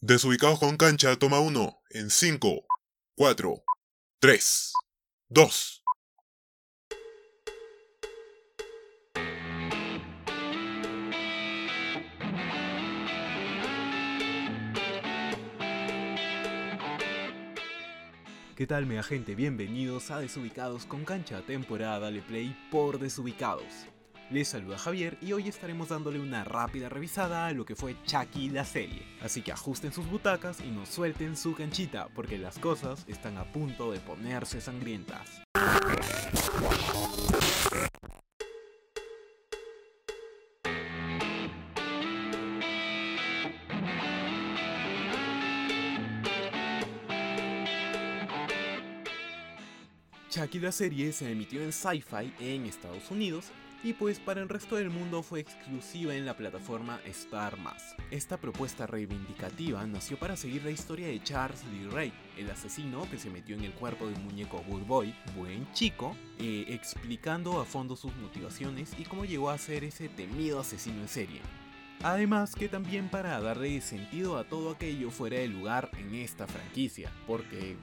Desubicados con cancha, toma uno. En 5, 4, 3, 2. ¿Qué tal, mega gente? Bienvenidos a Desubicados con Cancha, temporada Dale Play por Desubicados. Les saluda Javier y hoy estaremos dándole una rápida revisada a lo que fue Chucky la serie. Así que ajusten sus butacas y no suelten su canchita, porque las cosas están a punto de ponerse sangrientas. Chucky la serie se emitió en Sci-Fi en Estados Unidos y pues para el resto del mundo fue exclusiva en la plataforma Star Esta propuesta reivindicativa nació para seguir la historia de Charles Lee Ray, el asesino que se metió en el cuerpo de un muñeco Good Boy, buen chico, eh, explicando a fondo sus motivaciones y cómo llegó a ser ese temido asesino en serie. Además que también para darle sentido a todo aquello fuera de lugar en esta franquicia, porque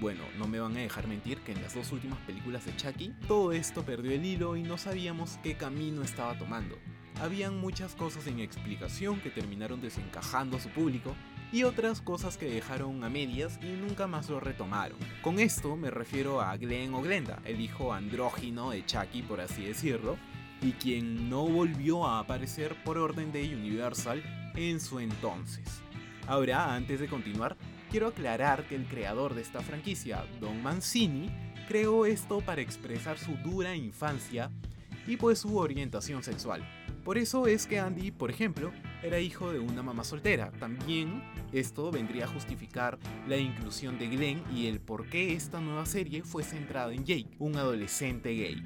bueno, no me van a dejar mentir que en las dos últimas películas de Chucky, todo esto perdió el hilo y no sabíamos qué camino estaba tomando. Habían muchas cosas en explicación que terminaron desencajando a su público y otras cosas que dejaron a medias y nunca más lo retomaron. Con esto me refiero a Glenn o Glenda, el hijo andrógino de Chucky por así decirlo, y quien no volvió a aparecer por orden de Universal en su entonces. Ahora, antes de continuar, quiero aclarar que el creador de esta franquicia, Don Mancini, creó esto para expresar su dura infancia y pues su orientación sexual. Por eso es que Andy, por ejemplo, era hijo de una mamá soltera. También esto vendría a justificar la inclusión de Glenn y el por qué esta nueva serie fue centrada en Jake, un adolescente gay.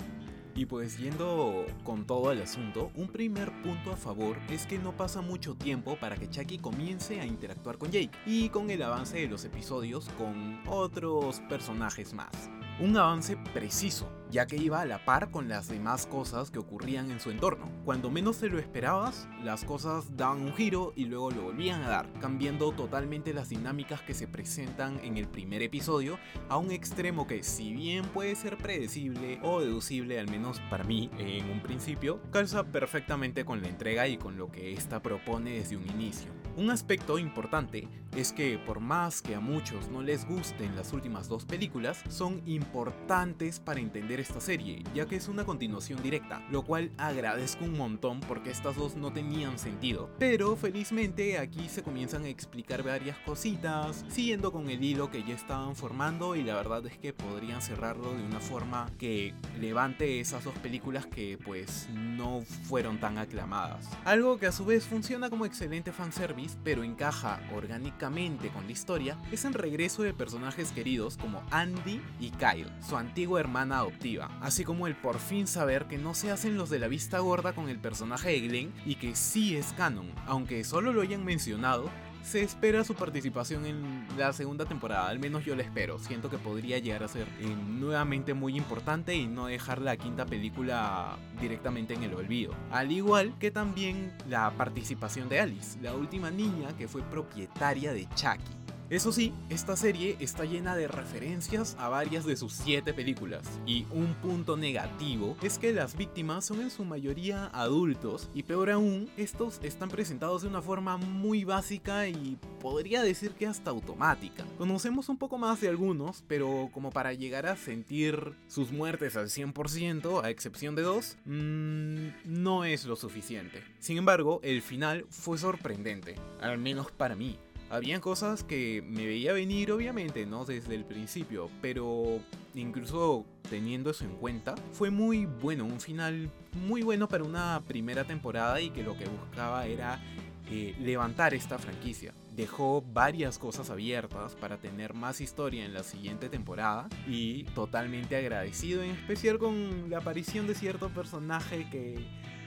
Y pues yendo con todo el asunto, un primer punto a favor es que no pasa mucho tiempo para que Chucky comience a interactuar con Jake y con el avance de los episodios con otros personajes más. Un avance preciso, ya que iba a la par con las demás cosas que ocurrían en su entorno. Cuando menos te lo esperabas, las cosas daban un giro y luego lo volvían a dar, cambiando totalmente las dinámicas que se presentan en el primer episodio a un extremo que si bien puede ser predecible o deducible, al menos para mí en un principio, calza perfectamente con la entrega y con lo que ésta propone desde un inicio. Un aspecto importante es que por más que a muchos no les gusten las últimas dos películas, son importantes para entender esta serie, ya que es una continuación directa, lo cual agradezco un montón porque estas dos no tenían sentido. Pero felizmente aquí se comienzan a explicar varias cositas, siguiendo con el hilo que ya estaban formando y la verdad es que podrían cerrarlo de una forma que levante esas dos películas que pues no fueron tan aclamadas. Algo que a su vez funciona como excelente fanservice, pero encaja orgánicamente con la historia, es el regreso de personajes queridos como Andy y Kyle, su antigua hermana adoptiva así como el por fin saber que no se hacen los de la vista gorda con el personaje de Glenn y que sí es canon, aunque solo lo hayan mencionado, se espera su participación en la segunda temporada, al menos yo la espero. Siento que podría llegar a ser eh, nuevamente muy importante y no dejar la quinta película directamente en el olvido. Al igual que también la participación de Alice, la última niña que fue propietaria de Chucky. Eso sí, esta serie está llena de referencias a varias de sus siete películas, y un punto negativo es que las víctimas son en su mayoría adultos, y peor aún, estos están presentados de una forma muy básica y podría decir que hasta automática. Conocemos un poco más de algunos, pero como para llegar a sentir sus muertes al 100%, a excepción de dos, mmm, no es lo suficiente. Sin embargo, el final fue sorprendente, al menos para mí. Habían cosas que me veía venir, obviamente, ¿no? Desde el principio, pero incluso teniendo eso en cuenta, fue muy bueno, un final muy bueno para una primera temporada y que lo que buscaba era eh, levantar esta franquicia. Dejó varias cosas abiertas para tener más historia en la siguiente temporada y totalmente agradecido, en especial con la aparición de cierto personaje que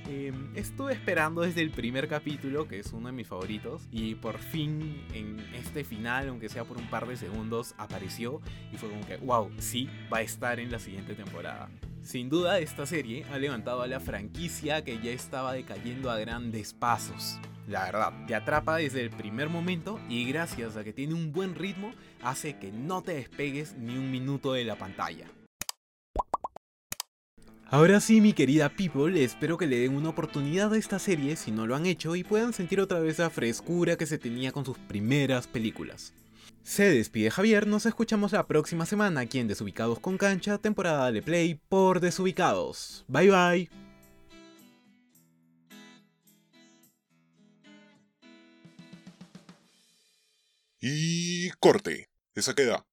Em, estuve esperando desde el primer capítulo, que es uno de mis favoritos, y por fin en este final, aunque sea por un par de segundos, apareció y fue como que, wow, sí, va a estar en la siguiente temporada. Sin duda, esta serie ha levantado a la franquicia que ya estaba decayendo a grandes pasos. La verdad, te atrapa desde el primer momento y gracias a que tiene un buen ritmo, hace que no te despegues ni un minuto de la pantalla. Ahora sí, mi querida people, espero que le den una oportunidad a esta serie si no lo han hecho y puedan sentir otra vez la frescura que se tenía con sus primeras películas. Se despide Javier, nos escuchamos la próxima semana aquí en Desubicados con Cancha, temporada de Play por Desubicados. Bye bye. Y corte. Esa queda.